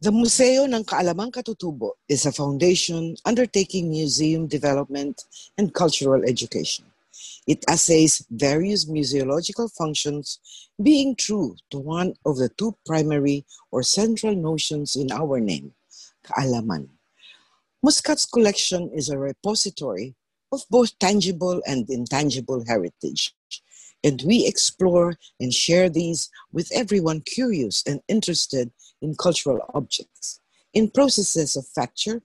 The Museo ng Kaalamang Katutubo is a foundation undertaking museum development and cultural education. It assays various museological functions, being true to one of the two primary or central notions in our name, kaalaman. MusKKat's collection is a repository of both tangible and intangible heritage, and we explore and share these with everyone curious and interested in cultural objects, in processes of facture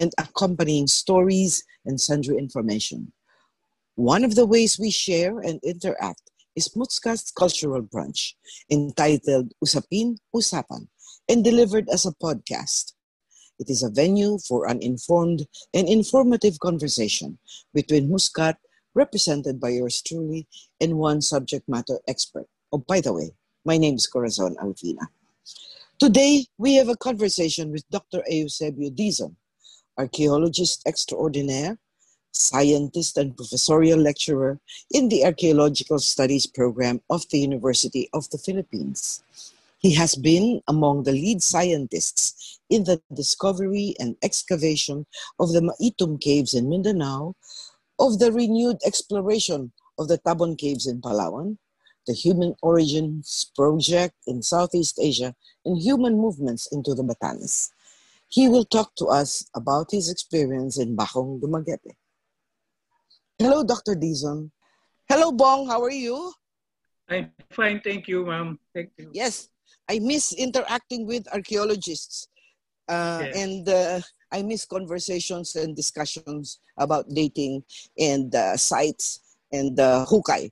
and accompanying stories and sundry information. One of the ways we share and interact is MusKKat's cultural brunch, entitled Usapin Usapan, and delivered as a podcast. It is a venue for an informed and informative conversation between MusKKat, represented by yours truly, and one subject matter expert. Oh, by the way, my name is Corazon Alvina. Today, we have a conversation with Dr. Eusebio Dizon, archaeologist extraordinaire, scientist and professorial lecturer in the Archaeological Studies program of the University of the Philippines. He has been among the lead scientists in the discovery and excavation of the Maitum caves in Mindanao, of the renewed exploration of the Tabon caves in Palawan, the Human Origins Project in Southeast Asia, and human movements into the Batanes. He will talk to us about his experience in Bacong, Dumaguete. Hello, Dr. Dizon. Hello, Bong. How are you? I'm fine, thank you, ma'am. Thank you. Yes, I miss interacting with archaeologists, uh, yes. and uh, I miss conversations and discussions about dating and uh, sites and uh, hukay.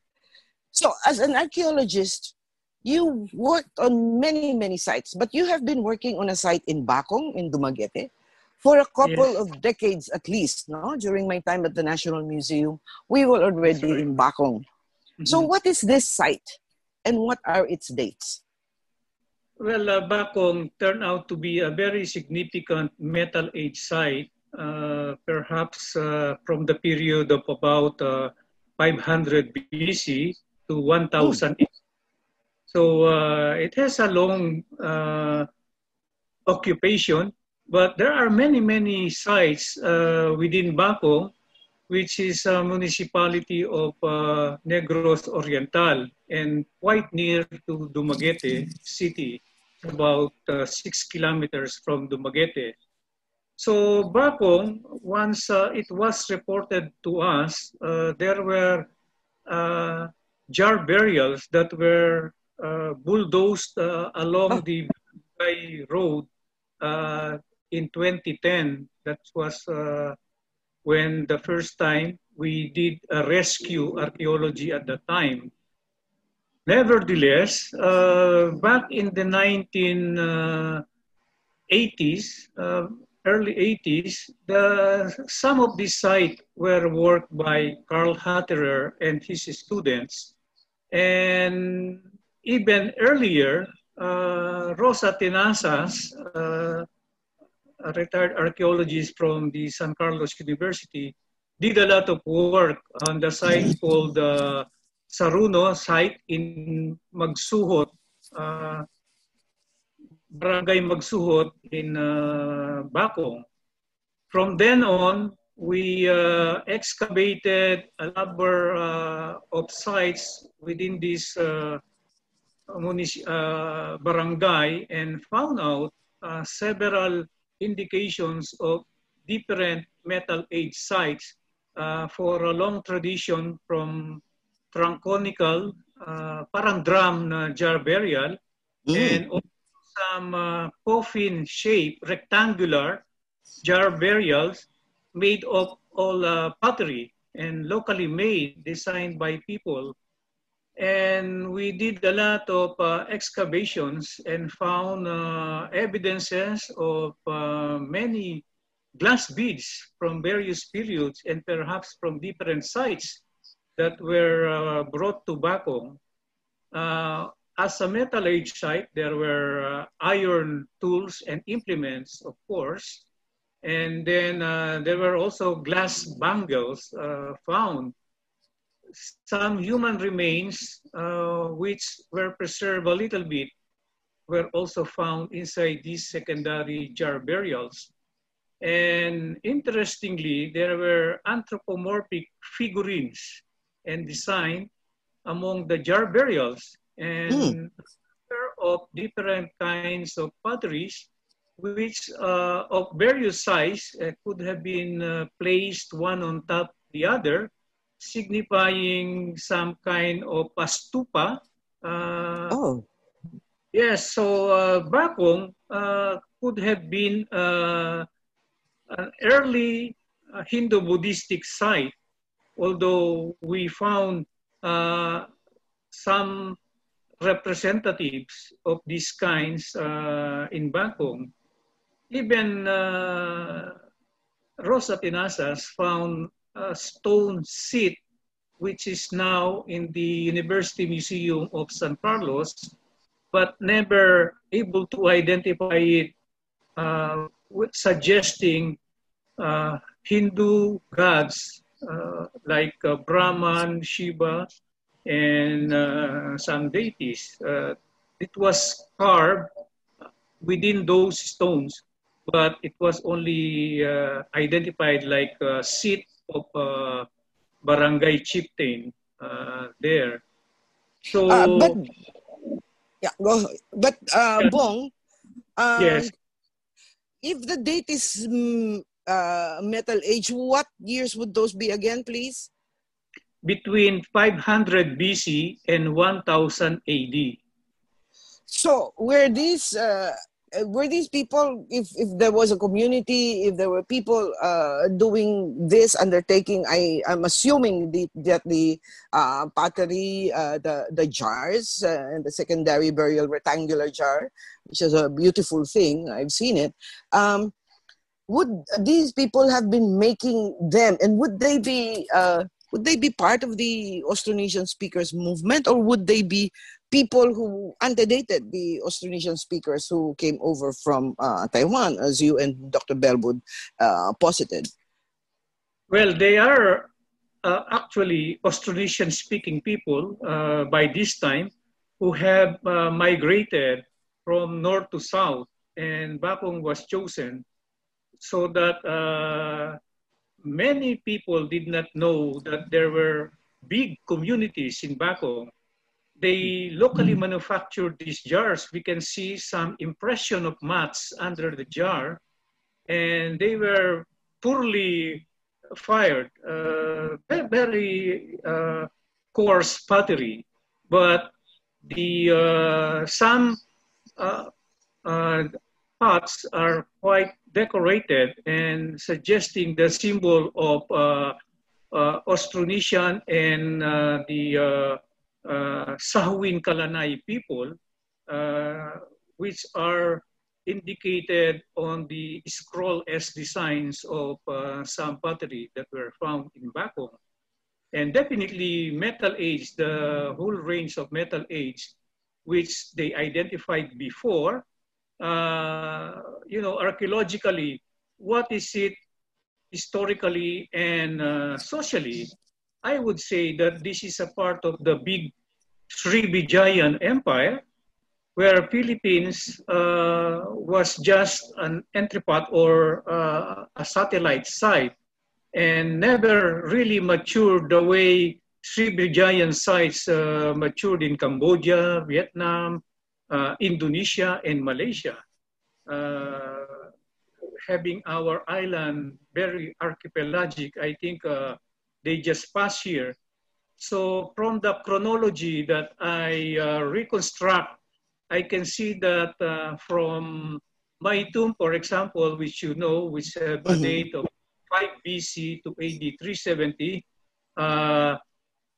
So, as an archaeologist, you worked on many, many sites, but you have been working on a site in Bacong, in Dumaguete, for a couple yes. of decades at least, no? During my time at the National Museum, we were already in Bacong. Mm-hmm. So what is this site and what are its dates? Well, uh, Bacong turned out to be a very significant metal age site, uh, perhaps uh, from the period of about uh, 500 BC to 1000 oh. So uh, it has a long uh, occupation but there are many, many sites uh, within Baco, which is a municipality of uh, Negros Oriental and quite near to Dumaguete city, about uh, six kilometers from Dumaguete. So Baco, once uh, it was reported to us, uh, there were uh, jar burials that were bulldozed along the by road in 2010, that was uh, when the first time we did a rescue archaeology at the time. Nevertheless, uh, back in the 1980s, uh, early 80s, the, some of these sites were worked by Karl Hutterer and his students. And even earlier, uh, Rosa Tenazas, uh, a retired archaeologist from the San Carlos University, did a lot of work on the site called uh, Saruno site in Magsuhot, uh, Barangay Magsuhot in uh. From then on, we uh, excavated a number uh, of sites within this uh, uh, barangay and found out several indications of different metal age sites uh, for a long tradition from tronconical, uh, parang drum na jar burial, mm. and some uh, coffin shape, rectangular jar burials made of all uh, pottery and locally made, designed by people and we did a lot of uh, excavations and found uh, evidences of uh, many glass beads from various periods and perhaps from different sites that were uh, brought to Bacong. Uh, as a metal age site, there were uh, iron tools and implements, of course. And then there were also glass bangles found some human remains uh, which were preserved a little bit were also found inside these secondary jar burials. And interestingly, there were anthropomorphic figurines and design among the jar burials and mm. of different kinds of potteries which uh, of various size uh, could have been uh, placed one on top the other, signifying some kind of a stupa. Uh, oh. Yes, so uh, Bacong uh, could have been uh, an early Hindu-Buddhistic site, although we found some representatives of these kinds in Bacong even uh, Rosa Tenazas found a stone seat, which is now in the University Museum of San Carlos, but never able to identify it, uh, suggesting uh, Hindu gods uh, like uh, Brahman, Shiva, and uh, some deities. It was carved within those stones but it was only identified like a seat of a barangay chieftain uh, there. So, uh, but yeah, well, but uh, yeah. Bong, um, yes. If the date is um, uh, Metal Age, what years would those be again, please? Between 500 BC and 1000 AD. So, were these uh, uh, were these people if if there was a community if there were people uh, doing this undertaking i i'm assuming the, that the uh, pottery uh, the the jars uh, and the secondary burial rectangular jar which is a beautiful thing i've seen it um, would these people have been making them and would they be uh, would they be part of the Austronesian speakers movement or would they be people who antedated the Austronesian speakers who came over from uh, Taiwan, as you and Dr. Bellwood uh, posited? Well, they are uh, actually Austronesian speaking people uh, by this time who have uh, migrated from north to south, and Bacong was chosen so that uh, many people did not know that there were big communities in Bacong they locally manufactured these jars. We can see some impression of mats under the jar, and they were poorly fired, uh, very uh, coarse pottery. But the uh, some uh, uh, pots are quite decorated and suggesting the symbol of uh, Austronesian and the uh, Sa Huynh-Kalanay people, uh, which are indicated on the scroll S designs of uh, some pottery that were found in Bacong. And definitely metal age, the whole range of metal age, which they identified before, uh, you know, archaeologically, what is it historically and uh, socially I would say that this is a part of the big Srivijayan Empire, where Philippines uh, was just an entrepot or uh, a satellite site and never really matured the way Srivijayan sites uh, matured in Cambodia, Vietnam, uh, Indonesia, and Malaysia. Uh, having our island very archipelagic, I think uh, they just pass here. So from the chronology that I uh, reconstruct, I can see that uh, from tomb, for example, which you know, which have a mm-hmm. date of 5 BC to AD 370, uh,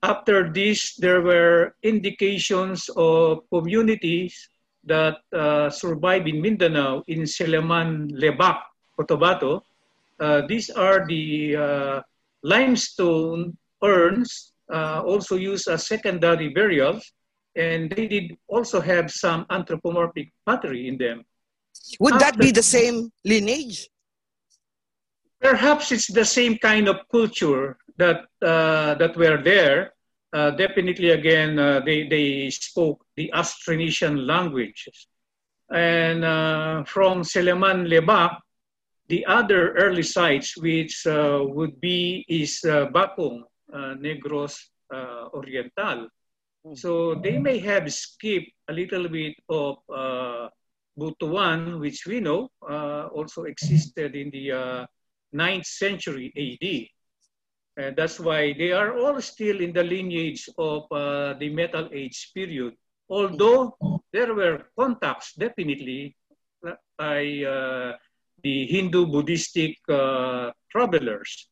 after this, there were indications of communities that uh, survive in Mindanao in Seleman Lebak, Cotabato. Uh, these are the uh, limestone urns uh, also used as secondary burials, and they did also have some anthropomorphic pottery in them. Would After, that be the same lineage? Perhaps it's the same kind of culture that uh, that were there. Uh, definitely, again, uh, they, they spoke the Austronesian languages. And uh, from Seleman Lebak, the other early sites which uh, would be is uh, uh, Negros uh, Oriental. So they may have skipped a little bit of uh, Butuan, which we know uh, also existed in the uh, 9th century AD. And that's why they are all still in the lineage of the Metal Age period. Although there were contacts definitely by the Hindu Buddhistic uh, travelers.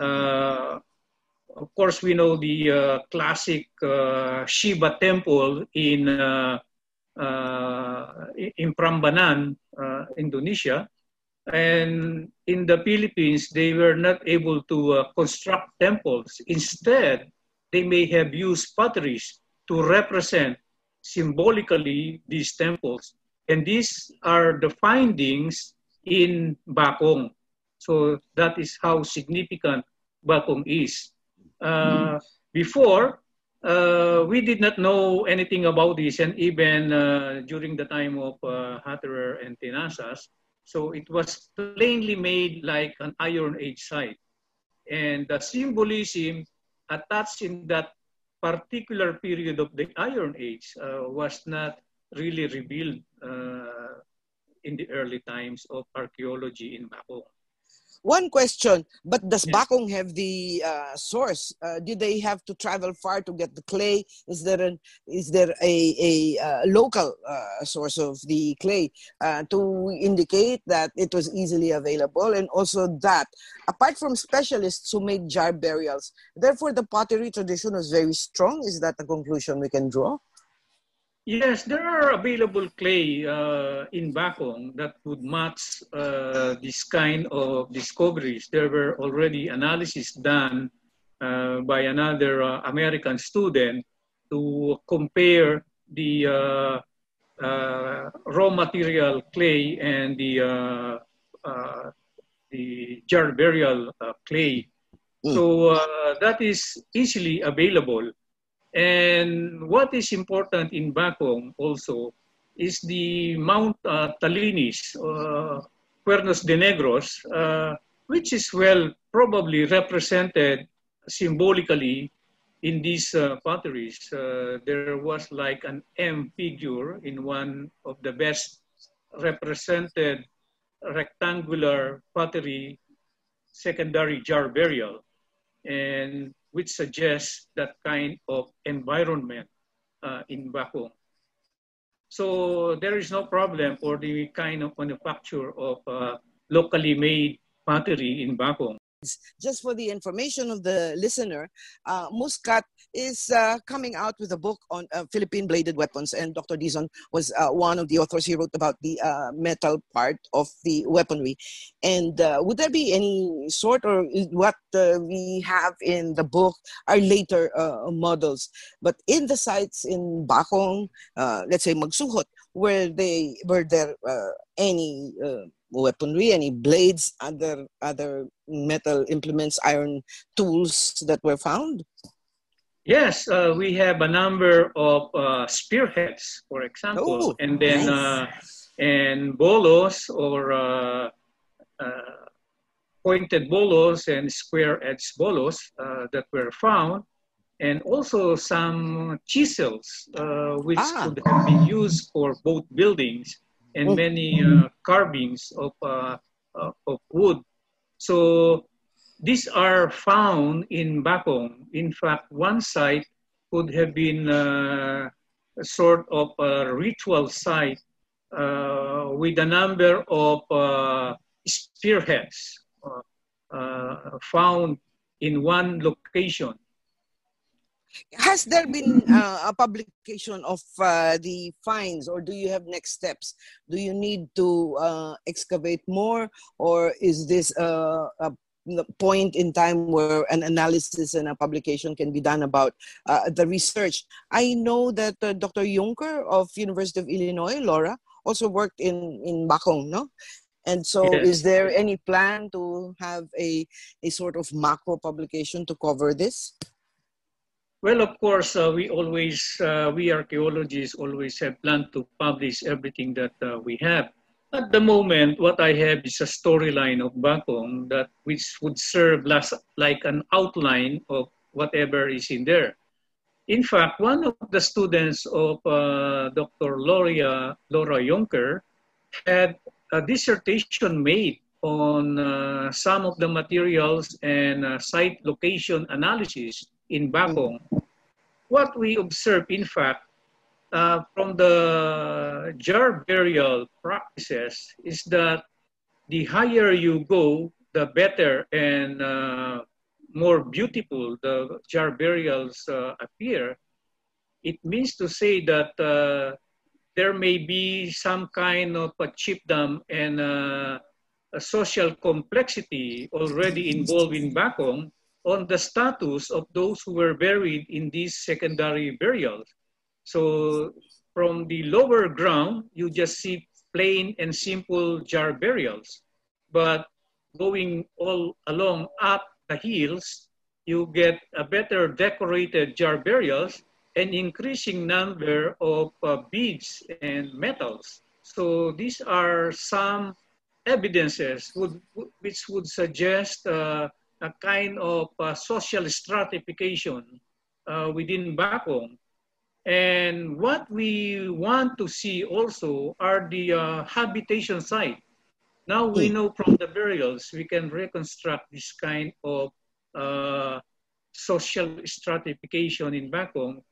Uh, of course, we know the uh, classic Shiva temple in in Prambanan, Indonesia, and in the Philippines, they were not able to uh, construct temples. Instead, they may have used potteries to represent symbolically these temples. And these are the findings in Bakong. So that is how significant Bakong is. Uh, before, uh, we did not know anything about this, and even uh, during the time of uh, Hutterer and Tenazas, so it was plainly made like an Iron Age site. And the symbolism attached in that particular period of the Iron Age uh, was not really revealed uh, in the early times of archaeology in Bacong. One question, but does yes. Bacong have the uh, source? Uh, do they have to travel far to get the clay? Is there an is there a a uh, local uh, source of the clay uh, to indicate that it was easily available, and also that apart from specialists who made jar burials, therefore the pottery tradition was very strong. Is that the conclusion we can draw? Yes, there are available clay uh, in Bacong that would match uh, this kind of discoveries. There were already analyses done uh, by another uh, American student to compare the uh, uh, raw material clay and the the jar burial clay. Mm. So that is easily available. And what is important in Bacong also is the Mount uh, Talinis, uh, Cuernos de Negros, uh, which is well probably represented symbolically in these uh, potteries. Uh, there was like an M figure in one of the best represented rectangular pottery secondary jar burial. And which suggests that kind of environment uh, in Bacong. So there is no problem for the kind of manufacture of uh, locally made battery in Bacong. Just for the information of the listener, uh, MusKKat is uh, coming out with a book on uh, Philippine bladed weapons, and Dr. Dizon was uh, one of the authors. He wrote about the uh, metal part of the weaponry. And uh, would there be any sort, or what we have in the book are later models? But in the sites in Bacong, let's say Magsuhot, were they were there any weaponry, any blades, other other metal implements, iron tools that were found? Yes, uh, we have a number of uh, spearheads, for example, oh, and then nice. uh, and bolos or uh, uh, pointed bolos and square edge bolos uh, that were found, and also some chisels which ah. could have been used for boat buildings and oh. many carvings of of wood. So these are found in Bacong. In fact, one site could have been uh, a sort of a ritual site uh, with a number of uh, spearheads uh, uh, found in one location. Has there been uh, a publication of the finds, or do you have next steps? Do you need to excavate more, or is this a point in time where an analysis and a publication can be done about uh, the research. I know that uh, Dr. Junker of University of Illinois, Laura, also worked in in Bacong, no? And so, yes. is there any plan to have a a sort of macro publication to cover this? Well, of course, uh, we always, uh, we archaeologists always have planned to publish everything that uh, we have. At the moment, what I have is a storyline of Bacong that which would serve last, like an outline of whatever is in there. In fact, one of the students of uh, Dr. Laura, Laura Junker had a dissertation made on uh, some of the materials and uh, site location analysis in Bacong, what we observe, in fact, uh, from the jar burial practices is that the higher you go, the better and uh, more beautiful the jar burials uh, appear. It means to say that uh, there may be some kind of a chiefdom and uh, a social complexity already involved in Bacong on the status of those who were buried in these secondary burials. So from the lower ground, you just see plain and simple jar burials. But going all along up the hills, you get a better decorated jar burials and increasing number of uh, beads and metals. So these are some evidences would, which would suggest uh, a kind of uh, social stratification uh, within Bacong. And what we want to see also are the uh, habitation site. Now we hmm. know from the burials, we can reconstruct this kind of uh, social stratification in Bacong,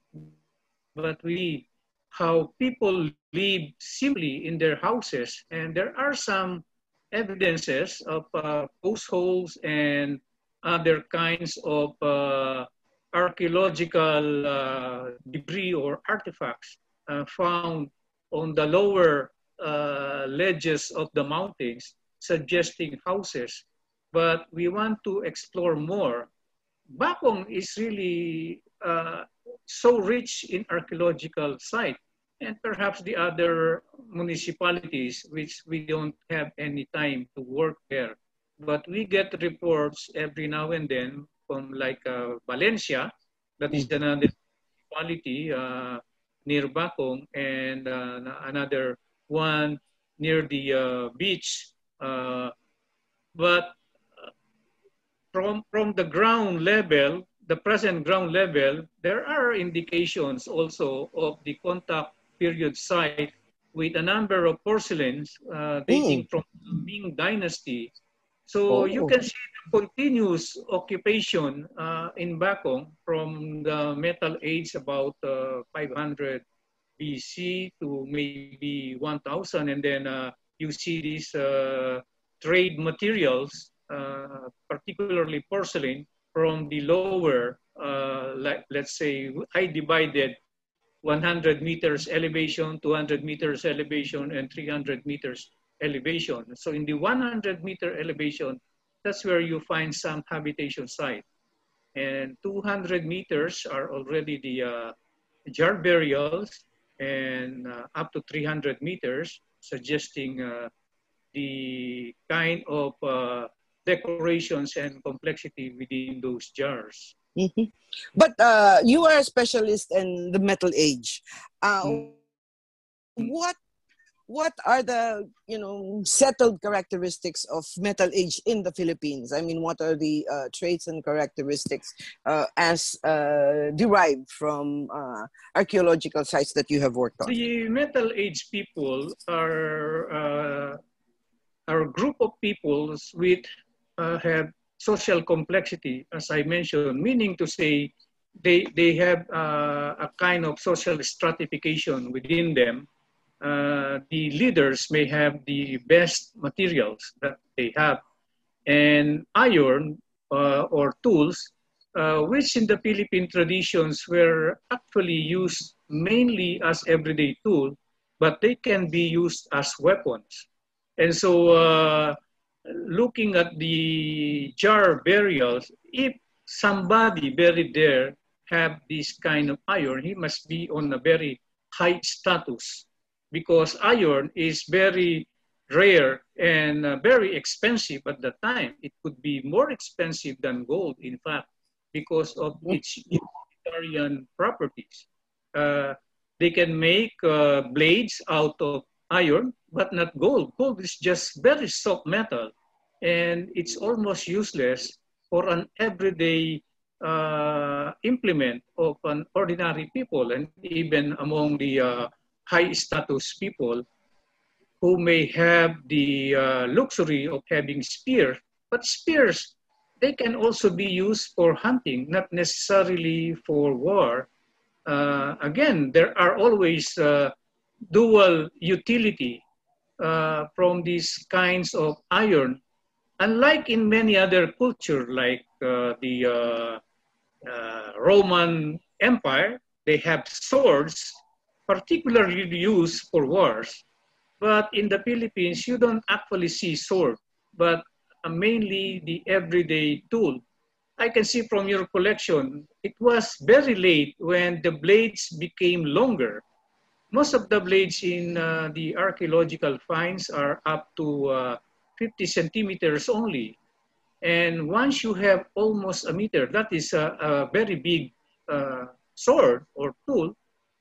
but we how people live simply in their houses. And there are some evidences of uh, post holes and other kinds of uh, archaeological uh, debris or artifacts uh, found on the lower ledges of the mountains, suggesting houses. But we want to explore more. Bacong is really so rich in archaeological sites and perhaps the other municipalities which we don't have any time to work there but we get reports every now and then from like uh, Valencia, that is another municipality uh, near Bacong, and uh, another one near the uh, beach. Uh, but uh, from, from the ground level, the present ground level, there are indications also of the contact period site with a number of porcelains dating mm. from the Ming Dynasty so oh. you can see the continuous occupation uh, in Bacong from the metal age about uh, 500 BC to maybe 1000 and then uh, you see these uh, trade materials, uh, particularly porcelain, from the lower, uh, like, let's say I divided 100 meters elevation, 200 meters elevation, and 300 meters elevation. So in the 100 meter elevation, that's where you find some habitation site. And 200 meters are already the uh, jar burials and uh, up to 300 meters, suggesting uh, the kind of uh, decorations and complexity within those jars. Mm-hmm. But uh, you are a specialist in the metal age. Mm. What what are the you know settled characteristics of metal age in the Philippines? I mean, what are the uh, traits and characteristics uh, as uh, derived from uh, archaeological sites that you have worked on? The metal age people are uh, are a group of peoples with uh, have social complexity, as I mentioned, meaning to say they they have a kind of social stratification within them uh, the leaders may have the best materials that they have. And iron uh, or tools, uh, which in the Philippine traditions were actually used mainly as everyday tool, but they can be used as weapons. And so uh, looking at the jar burials, if somebody buried there have this kind of iron, he must be on a very high status because iron is very rare and uh, very expensive at the time. It could be more expensive than gold, in fact, because of its utilitarian properties. Uh, they can make uh, blades out of iron, but not gold. Gold is just very soft metal, and it's almost useless for an everyday uh, implement of an ordinary people and even among the uh, high status people who may have the uh, luxury of having spears. But spears, they can also be used for hunting, not necessarily for war. Uh, again, there are always uh, dual utility uh, from these kinds of iron. Unlike in many other cultures, like uh, the uh, Roman Empire, they have swords, particularly used for wars. But in the Philippines, you don't actually see sword, but uh, mainly the everyday tool. I can see from your collection, it was very late when the blades became longer. Most of the blades in uh, the archaeological finds are up to uh, 50 centimeters only. And once you have almost a meter, that is a, a very big uh, sword or tool.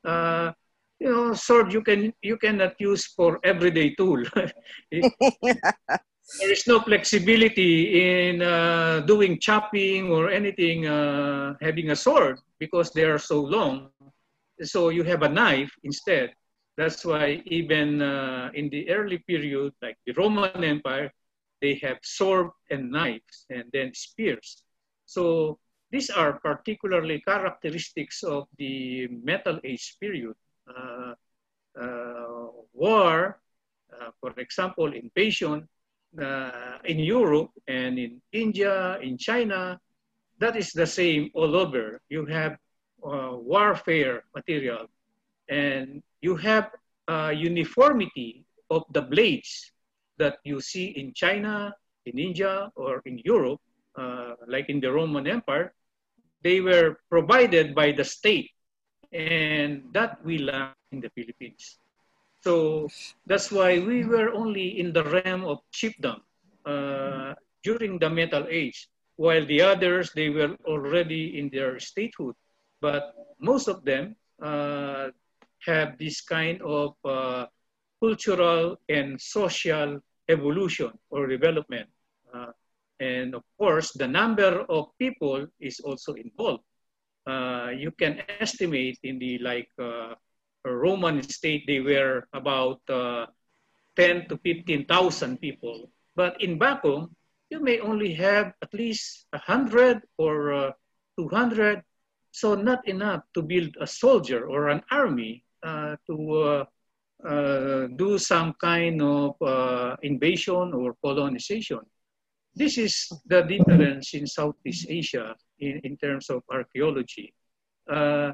Uh, you know, sword you can you cannot use for everyday tool. there is no flexibility in uh, doing chopping or anything uh, having a sword because they are so long. So you have a knife instead. That's why even uh, in the early period, like the Roman Empire, they have sword and knives and then spears. So these are particularly characteristics of the Metal Age period. Uh, uh, war, uh, for example, invasion in Europe and in India, in China, that is the same all over. You have warfare material and you have uniformity of the blades that you see in China, in India, or in Europe, uh, like in the Roman Empire, they were provided by the state, and that we lack in the Philippines. So that's why we were only in the realm of chiefdom uh, during the Metal Age, while the others they were already in their statehood. But most of them uh, have this kind of uh, cultural and social evolution or development. Uh, and of course, the number of people is also involved. Uh, you can estimate in the like uh, Roman state, they were about uh, 10 to 15,000 people. But in Bacong, you may only have at least 100 or uh, 200. So not enough to build a soldier or an army uh, to do some kind of invasion or colonization. This is the difference in Southeast Asia in, in terms of archaeology. Uh,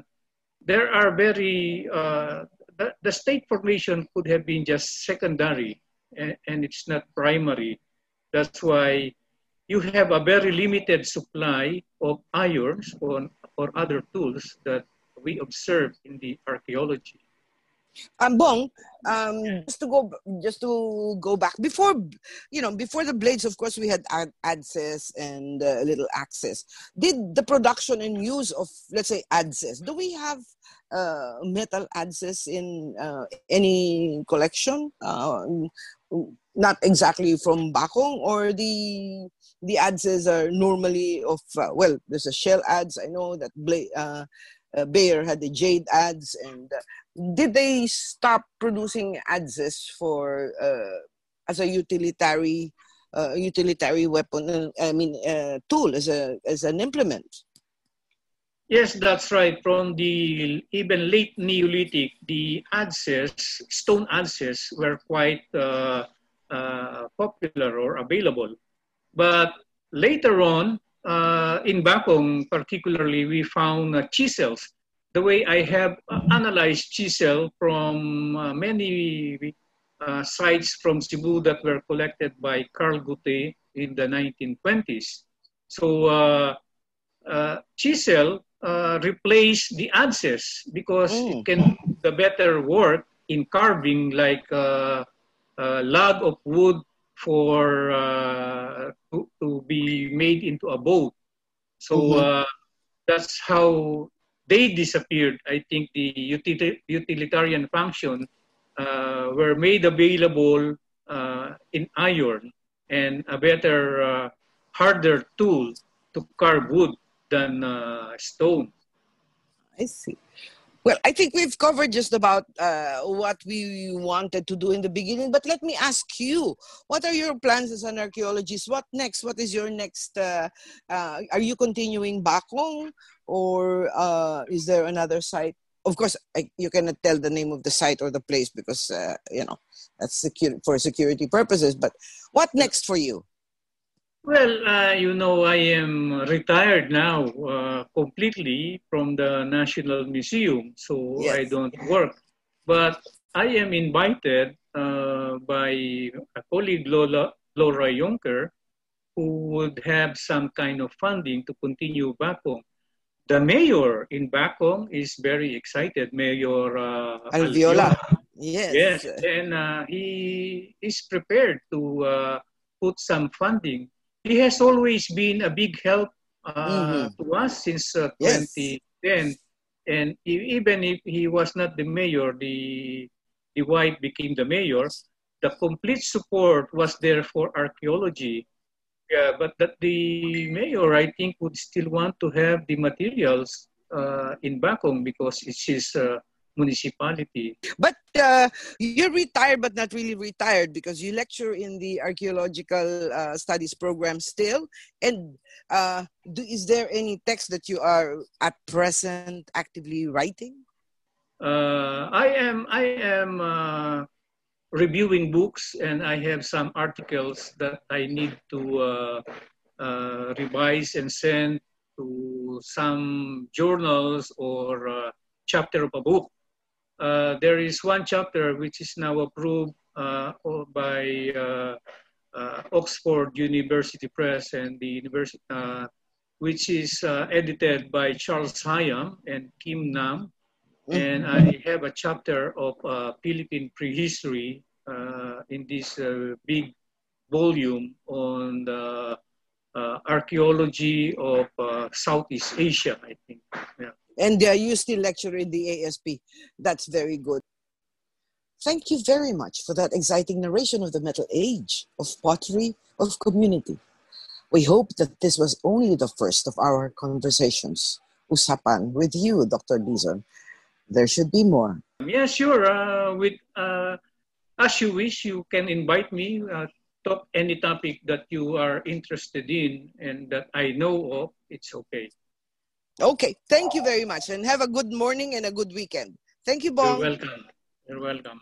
there are very, uh, the, the, state formation could have been just secondary and, and it's not primary. That's why you have a very limited supply of irons or, or other tools that we observe in the archaeology. Um, Bong, um, just to go, just to go back before, you know, before the blades, of course, we had ad- adzes and uh, little axes. Did the production and use of, let's say, adzes? Do we have uh, metal adzes in uh, any collection? Uh, not exactly from Bacong, or the the adzes are normally of uh, well, there's a shell adze. I know that blade. Uh, uh, Beyer had the jade adze and did they stop producing adzes for uh, as a utilitarian uh, utilitarian weapon? Uh, I mean, uh, tool as a as an implement. Yes, that's right. From the even late Neolithic, the adzes, stone adzes, were quite uh, uh, popular or available. But later on, in Bacong particularly, we found chisels the way I have uh, analyzed chisel from uh, many uh, sites from Cebu that were collected by Carl Guthe in the 1920s. So uh, uh, chisel uh, replaced the adzes because mm. it can do the better work in carving like a log of wood for to, to, be made into a boat. So mm-hmm. that's how they disappeared. I think the utilitarian function uh, were made available uh, in iron and a better, uh, harder tool to carve wood than uh, stone. I see. Well, I think we've covered just about uh, what we wanted to do in the beginning, but let me ask you what are your plans as an archaeologist? What next? What is your next? Uh, uh, are you continuing Bacong or uh, is there another site? Of course, I, you cannot tell the name of the site or the place because, uh, you know, that's for security purposes, but what next for you? Well, uh, you know, I am retired now uh, completely from the National Museum, so yes. I don't work. But I am invited uh, by a colleague, Lola, Laura Junker, who would have some kind of funding to continue Bacong. The mayor in Bacong is very excited, Mayor uh, Alviola. Yes. Yes, and uh, he is prepared to uh, put some funding he has always been a big help uh, mm-hmm. to us since uh, yes. 2010. And even if he was not the mayor, the the wife became the mayor. The complete support was there for archaeology. Yeah, but that the mayor, I think, would still want to have the materials uh, in Bacong because it's his uh, municipality. But uh, you're retired, but not really retired because you lecture in the archaeological uh, studies program still. And uh, do, is there any text that you are at present actively writing? Uh, I am. I am uh, reviewing books, and I have some articles that I need to uh, revise and send to some journals or chapter of a book. Uh, there is one chapter which is now approved uh, by uh, uh, Oxford University Press and the university, uh, which is edited by Charles Higham and Kim Nam. Mm-hmm. And I have a chapter of Philippine prehistory in this big volume on the archaeology of Southeast Asia, I think. Yeah. And uh, you still lecture in the ASP. That's very good. Thank you very much for that exciting narration of the Metal Age, of pottery, of community. We hope that this was only the first of our conversations. Usapan with you, Dr. Dizon. There should be more. Yeah, sure. Uh, with uh, as you wish, you can invite me. Uh, talk any topic that you are interested in and that I know of. It's okay. Okay, thank you very much and have a good morning and a good weekend. Thank you, Bong. You're welcome. You're welcome.